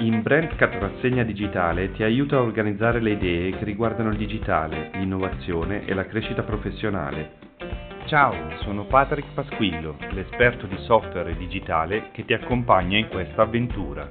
In Brandcat Rassegna Digitale ti aiuta a organizzare le idee che riguardano il digitale, l'innovazione e la crescita professionale. Ciao, sono Patrick Pasquillo, l'esperto di software digitale che ti accompagna in questa avventura.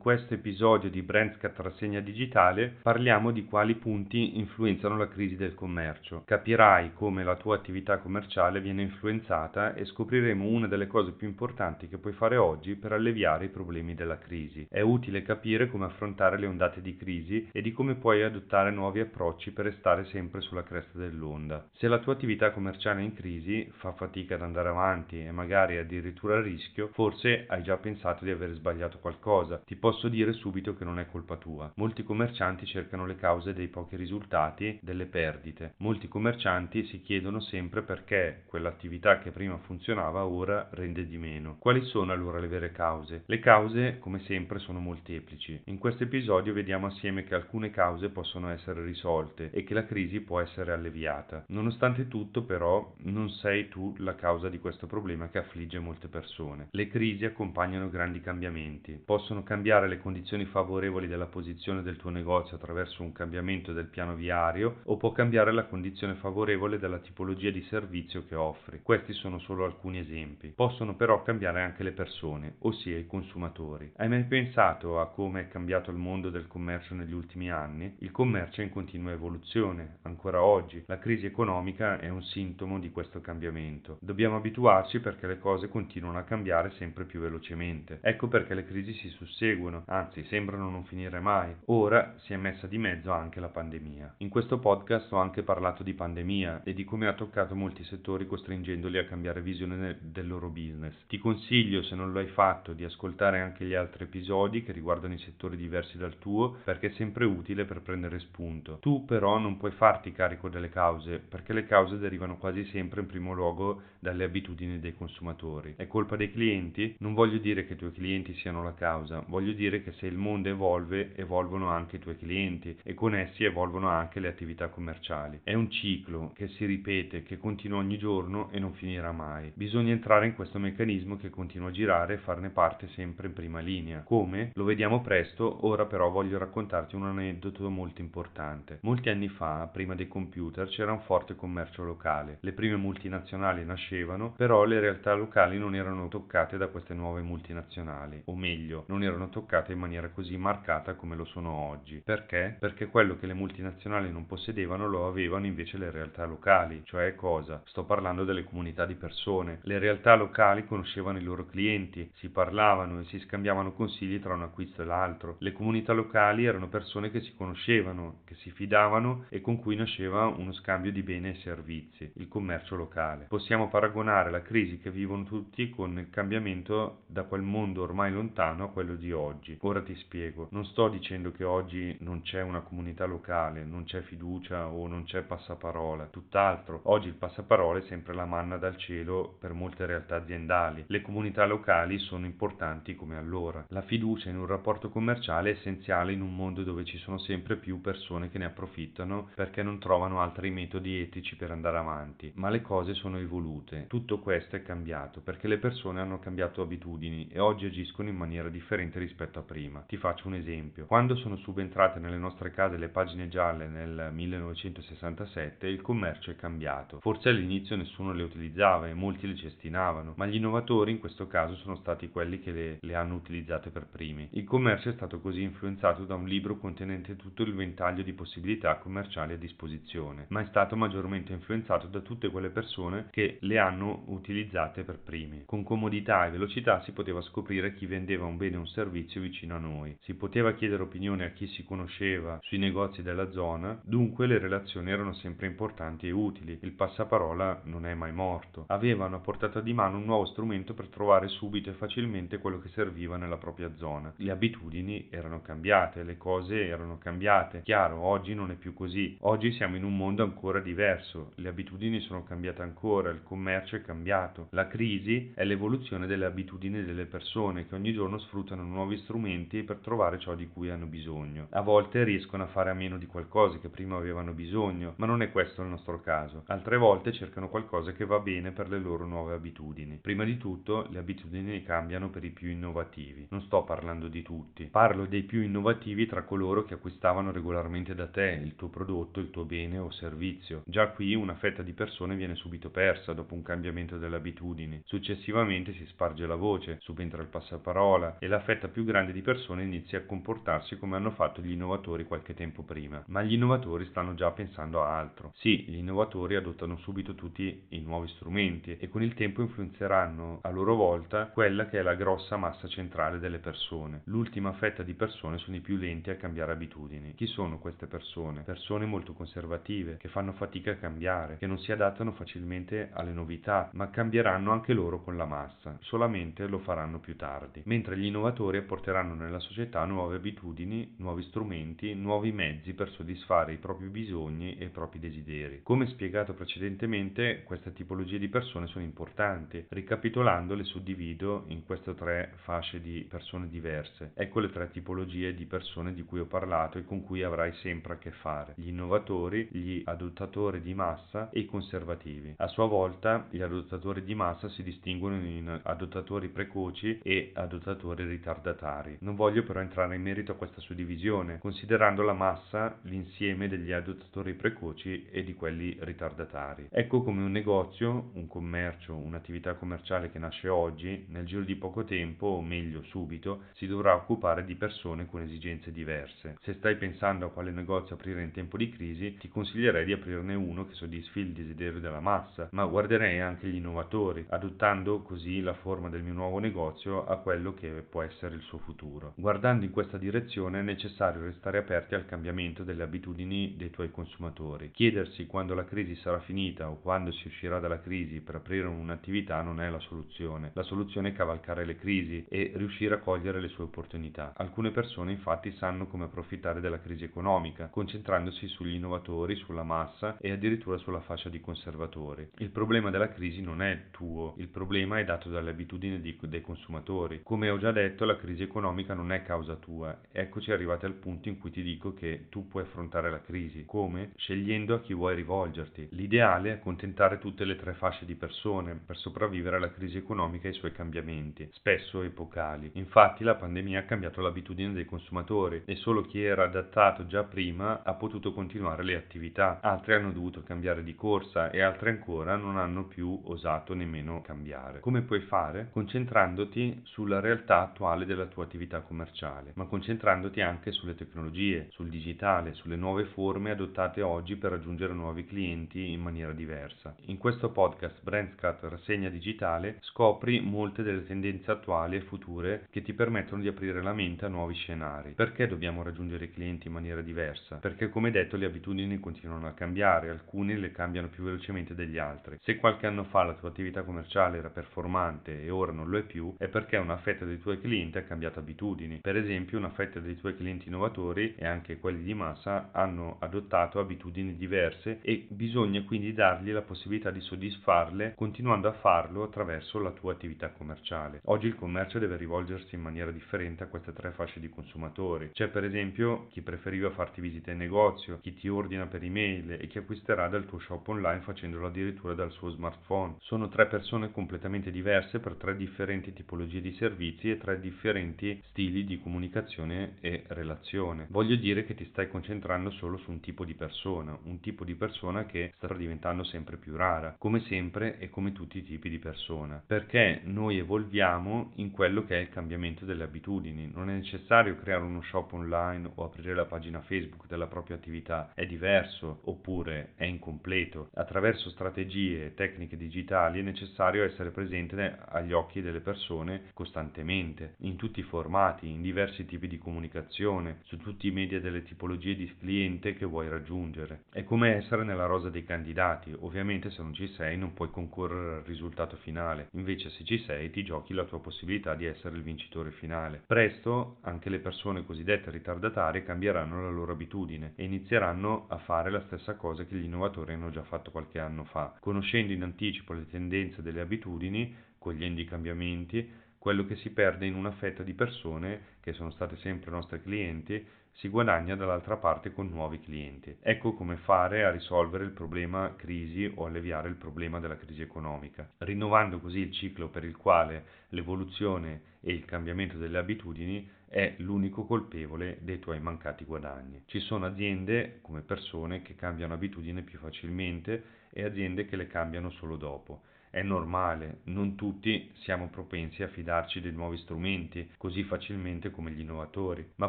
Questo episodio di Brandscat Rassegna Digitale parliamo di quali punti influenzano la crisi del commercio. Capirai come la tua attività commerciale viene influenzata e scopriremo una delle cose più importanti che puoi fare oggi per alleviare i problemi della crisi. È utile capire come affrontare le ondate di crisi e di come puoi adottare nuovi approcci per restare sempre sulla cresta dell'onda. Se la tua attività commerciale è in crisi, fa fatica ad andare avanti e magari addirittura a rischio, forse hai già pensato di aver sbagliato qualcosa. Ti posso dire subito che non è colpa tua. Molti commercianti cercano le cause dei pochi risultati, delle perdite. Molti commercianti si chiedono sempre perché quell'attività che prima funzionava ora rende di meno. Quali sono allora le vere cause? Le cause, come sempre, sono molteplici. In questo episodio vediamo assieme che alcune cause possono essere risolte e che la crisi può essere alleviata. Nonostante tutto, però, non sei tu la causa di questo problema che affligge molte persone. Le crisi accompagnano grandi cambiamenti. Possono cambiare le condizioni condizioni favorevoli della posizione del tuo negozio attraverso un cambiamento del piano viario o può cambiare la condizione favorevole della tipologia di servizio che offri. Questi sono solo alcuni esempi. Possono però cambiare anche le persone, ossia i consumatori. Hai mai pensato a come è cambiato il mondo del commercio negli ultimi anni? Il commercio è in continua evoluzione, ancora oggi. La crisi economica è un sintomo di questo cambiamento. Dobbiamo abituarci perché le cose continuano a cambiare sempre più velocemente. Ecco perché le crisi si susseguono, anzi sembrano non finire mai. Ora si è messa di mezzo anche la pandemia. In questo podcast ho anche parlato di pandemia e di come ha toccato molti settori costringendoli a cambiare visione del loro business. Ti consiglio, se non lo hai fatto, di ascoltare anche gli altri episodi che riguardano i settori diversi dal tuo perché è sempre utile per prendere spunto. Tu però non puoi farti carico delle cause perché le cause derivano quasi sempre in primo luogo dalle abitudini dei consumatori. È colpa dei clienti? Non voglio dire che i tuoi clienti siano la causa, voglio dire che che se il mondo evolve, evolvono anche i tuoi clienti e con essi evolvono anche le attività commerciali. È un ciclo che si ripete, che continua ogni giorno e non finirà mai. Bisogna entrare in questo meccanismo che continua a girare e farne parte sempre in prima linea. Come? Lo vediamo presto, ora però voglio raccontarti un aneddoto molto importante. Molti anni fa, prima dei computer, c'era un forte commercio locale. Le prime multinazionali nascevano, però le realtà locali non erano toccate da queste nuove multinazionali, o meglio, non erano toccate in maniera così marcata come lo sono oggi. Perché? Perché quello che le multinazionali non possedevano lo avevano invece le realtà locali. Cioè cosa? Sto parlando delle comunità di persone. Le realtà locali conoscevano i loro clienti, si parlavano e si scambiavano consigli tra un acquisto e l'altro. Le comunità locali erano persone che si conoscevano, che si fidavano e con cui nasceva uno scambio di beni e servizi, il commercio locale. Possiamo paragonare la crisi che vivono tutti con il cambiamento da quel mondo ormai lontano a quello di oggi. Ora ti spiego, non sto dicendo che oggi non c'è una comunità locale, non c'è fiducia o non c'è passaparola, tutt'altro, oggi il passaparola è sempre la manna dal cielo per molte realtà aziendali. Le comunità locali sono importanti come allora. La fiducia in un rapporto commerciale è essenziale in un mondo dove ci sono sempre più persone che ne approfittano perché non trovano altri metodi etici per andare avanti, ma le cose sono evolute. Tutto questo è cambiato perché le persone hanno cambiato abitudini e oggi agiscono in maniera differente rispetto a prima prima. Ti faccio un esempio. Quando sono subentrate nelle nostre case le pagine gialle nel 1967, il commercio è cambiato. Forse all'inizio nessuno le utilizzava e molti le cestinavano, ma gli innovatori in questo caso sono stati quelli che le, le hanno utilizzate per primi. Il commercio è stato così influenzato da un libro contenente tutto il ventaglio di possibilità commerciali a disposizione, ma è stato maggiormente influenzato da tutte quelle persone che le hanno utilizzate per primi. Con comodità e velocità si poteva scoprire chi vendeva un bene o un servizio vicino vicino a noi. Si poteva chiedere opinione a chi si conosceva sui negozi della zona, dunque le relazioni erano sempre importanti e utili. Il passaparola non è mai morto. Avevano a portata di mano un nuovo strumento per trovare subito e facilmente quello che serviva nella propria zona. Le abitudini erano cambiate, le cose erano cambiate. Chiaro, oggi non è più così. Oggi siamo in un mondo ancora diverso. Le abitudini sono cambiate ancora, il commercio è cambiato. La crisi è l'evoluzione delle abitudini delle persone che ogni giorno sfruttano nuovi strumenti per trovare ciò di cui hanno bisogno. A volte riescono a fare a meno di qualcosa che prima avevano bisogno, ma non è questo il nostro caso. Altre volte cercano qualcosa che va bene per le loro nuove abitudini. Prima di tutto, le abitudini cambiano per i più innovativi. Non sto parlando di tutti. Parlo dei più innovativi tra coloro che acquistavano regolarmente da te il tuo prodotto, il tuo bene o servizio. Già qui una fetta di persone viene subito persa dopo un cambiamento delle abitudini. Successivamente si sparge la voce, subentra il passaparola e la fetta più grande di persone inizia a comportarsi come hanno fatto gli innovatori qualche tempo prima. Ma gli innovatori stanno già pensando a altro. Sì, gli innovatori adottano subito tutti i nuovi strumenti e con il tempo influenzeranno a loro volta quella che è la grossa massa centrale delle persone. L'ultima fetta di persone sono i più lenti a cambiare abitudini. Chi sono queste persone? Persone molto conservative, che fanno fatica a cambiare, che non si adattano facilmente alle novità, ma cambieranno anche loro con la massa, solamente lo faranno più tardi. Mentre gli innovatori apporteranno nella società nuove abitudini, nuovi strumenti, nuovi mezzi per soddisfare i propri bisogni e i propri desideri. Come spiegato precedentemente, queste tipologie di persone sono importanti. Ricapitolando, le suddivido in queste tre fasce di persone diverse. Ecco le tre tipologie di persone di cui ho parlato e con cui avrai sempre a che fare. Gli innovatori, gli adottatori di massa e i conservativi. A sua volta, gli adottatori di massa si distinguono in adottatori precoci e adottatori ritardatari. Non voglio però entrare in merito a questa suddivisione, considerando la massa l'insieme degli adottatori precoci e di quelli ritardatari. Ecco come un negozio, un commercio, un'attività commerciale che nasce oggi, nel giro di poco tempo, o meglio subito, si dovrà occupare di persone con esigenze diverse. Se stai pensando a quale negozio aprire in tempo di crisi, ti consiglierei di aprirne uno che soddisfi il desiderio della massa, ma guarderei anche gli innovatori, adottando così la forma del mio nuovo negozio a quello che può essere il suo futuro. Guardando in questa direzione è necessario restare aperti al cambiamento delle abitudini dei tuoi consumatori. Chiedersi quando la crisi sarà finita o quando si uscirà dalla crisi per aprire un'attività non è la soluzione. La soluzione è cavalcare le crisi e riuscire a cogliere le sue opportunità. Alcune persone infatti sanno come approfittare della crisi economica, concentrandosi sugli innovatori, sulla massa e addirittura sulla fascia di conservatori. Il problema della crisi non è tuo, il problema è dato dalle abitudini dei consumatori. Come ho già detto, la crisi economica non è causa tua. Eccoci arrivati al punto in cui ti dico che tu puoi affrontare la crisi. Come? Scegliendo a chi vuoi rivolgerti. L'ideale è accontentare tutte le tre fasce di persone per sopravvivere alla crisi economica e ai suoi cambiamenti, spesso epocali. Infatti la pandemia ha cambiato l'abitudine dei consumatori e solo chi era adattato già prima ha potuto continuare le attività. Altri hanno dovuto cambiare di corsa e altri ancora non hanno più osato nemmeno cambiare. Come puoi fare? Concentrandoti sulla realtà attuale della tua attività commerciale, ma concentrandoti anche sulle tecnologie, sul digitale, sulle nuove forme adottate oggi per raggiungere nuovi clienti in maniera diversa. In questo podcast Brandscat Rassegna Digitale scopri molte delle tendenze attuali e future che ti permettono di aprire la mente a nuovi scenari. Perché dobbiamo raggiungere i clienti in maniera diversa? Perché come detto le abitudini continuano a cambiare, alcuni le cambiano più velocemente degli altri. Se qualche anno fa la tua attività commerciale era performante e ora non lo è più, è perché una fetta dei tuoi clienti ha cambiato abitudini. Per esempio, una fetta dei tuoi clienti innovatori e anche quelli di massa hanno adottato abitudini diverse e bisogna quindi dargli la possibilità di soddisfarle continuando a farlo attraverso la tua attività commerciale. Oggi il commercio deve rivolgersi in maniera differente a queste tre fasce di consumatori. C'è per esempio chi preferiva farti visita in negozio, chi ti ordina per email e chi acquisterà dal tuo shop online facendolo addirittura dal suo smartphone. Sono tre persone completamente diverse per tre differenti tipologie di servizi e tre differenti stili di comunicazione e relazione. Voglio dire che ti stai concentrando solo su un tipo di persona, un tipo di persona che sta diventando sempre più rara, come sempre e come tutti i tipi di persona, perché noi evolviamo in quello che è il cambiamento delle abitudini. Non è necessario creare uno shop online o aprire la pagina Facebook della propria attività, è diverso oppure è incompleto. Attraverso strategie e tecniche digitali è necessario essere presente agli occhi delle persone costantemente, in tutti i formati, in diversi tipi di comunicazione, su tutti i media delle tipologie di cliente che vuoi raggiungere. È come essere nella rosa dei candidati, ovviamente se non ci sei non puoi concorrere al risultato finale, invece se ci sei ti giochi la tua possibilità di essere il vincitore finale. Presto anche le persone cosiddette ritardatarie cambieranno la loro abitudine e inizieranno a fare la stessa cosa che gli innovatori hanno già fatto qualche anno fa, conoscendo in anticipo le tendenze delle abitudini, cogliendo i cambiamenti, quello che si perde in una fetta di persone che sono state sempre nostre clienti si guadagna dall'altra parte con nuovi clienti. Ecco come fare a risolvere il problema crisi o alleviare il problema della crisi economica, rinnovando così il ciclo per il quale l'evoluzione e il cambiamento delle abitudini è l'unico colpevole dei tuoi mancati guadagni. Ci sono aziende come persone che cambiano abitudini più facilmente e aziende che le cambiano solo dopo. È normale, non tutti siamo propensi a fidarci dei nuovi strumenti così facilmente come gli innovatori, ma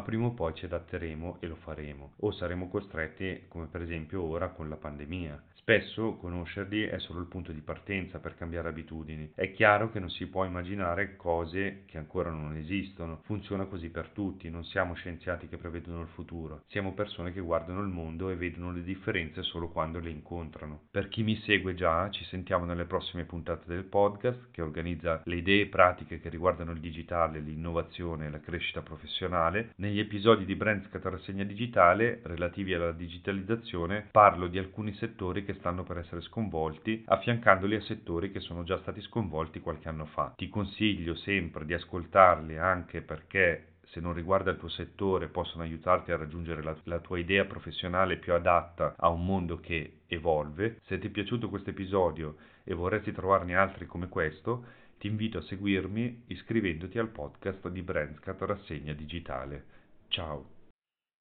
prima o poi ci adatteremo e lo faremo, o saremo costretti, come per esempio ora con la pandemia. Spesso conoscerli è solo il punto di partenza per cambiare abitudini. È chiaro che non si può immaginare cose che ancora non esistono. Funziona così per tutti, non siamo scienziati che prevedono il futuro. Siamo persone che guardano il mondo e vedono le differenze solo quando le incontrano. Per chi mi segue già, ci sentiamo nelle prossime puntate del podcast che organizza le idee pratiche che riguardano il digitale, l'innovazione e la crescita professionale. Negli episodi di Brandscat Rassegna Digitale relativi alla digitalizzazione parlo di alcuni settori che stanno per essere sconvolti, affiancandoli a settori che sono già stati sconvolti qualche anno fa. Ti consiglio sempre di ascoltarli anche perché se non riguarda il tuo settore possono aiutarti a raggiungere la, la, tua idea professionale più adatta a un mondo che evolve. Se ti è piaciuto questo episodio e vorresti trovarne altri come questo, ti invito a seguirmi iscrivendoti al podcast di Brandscat Rassegna Digitale. Ciao!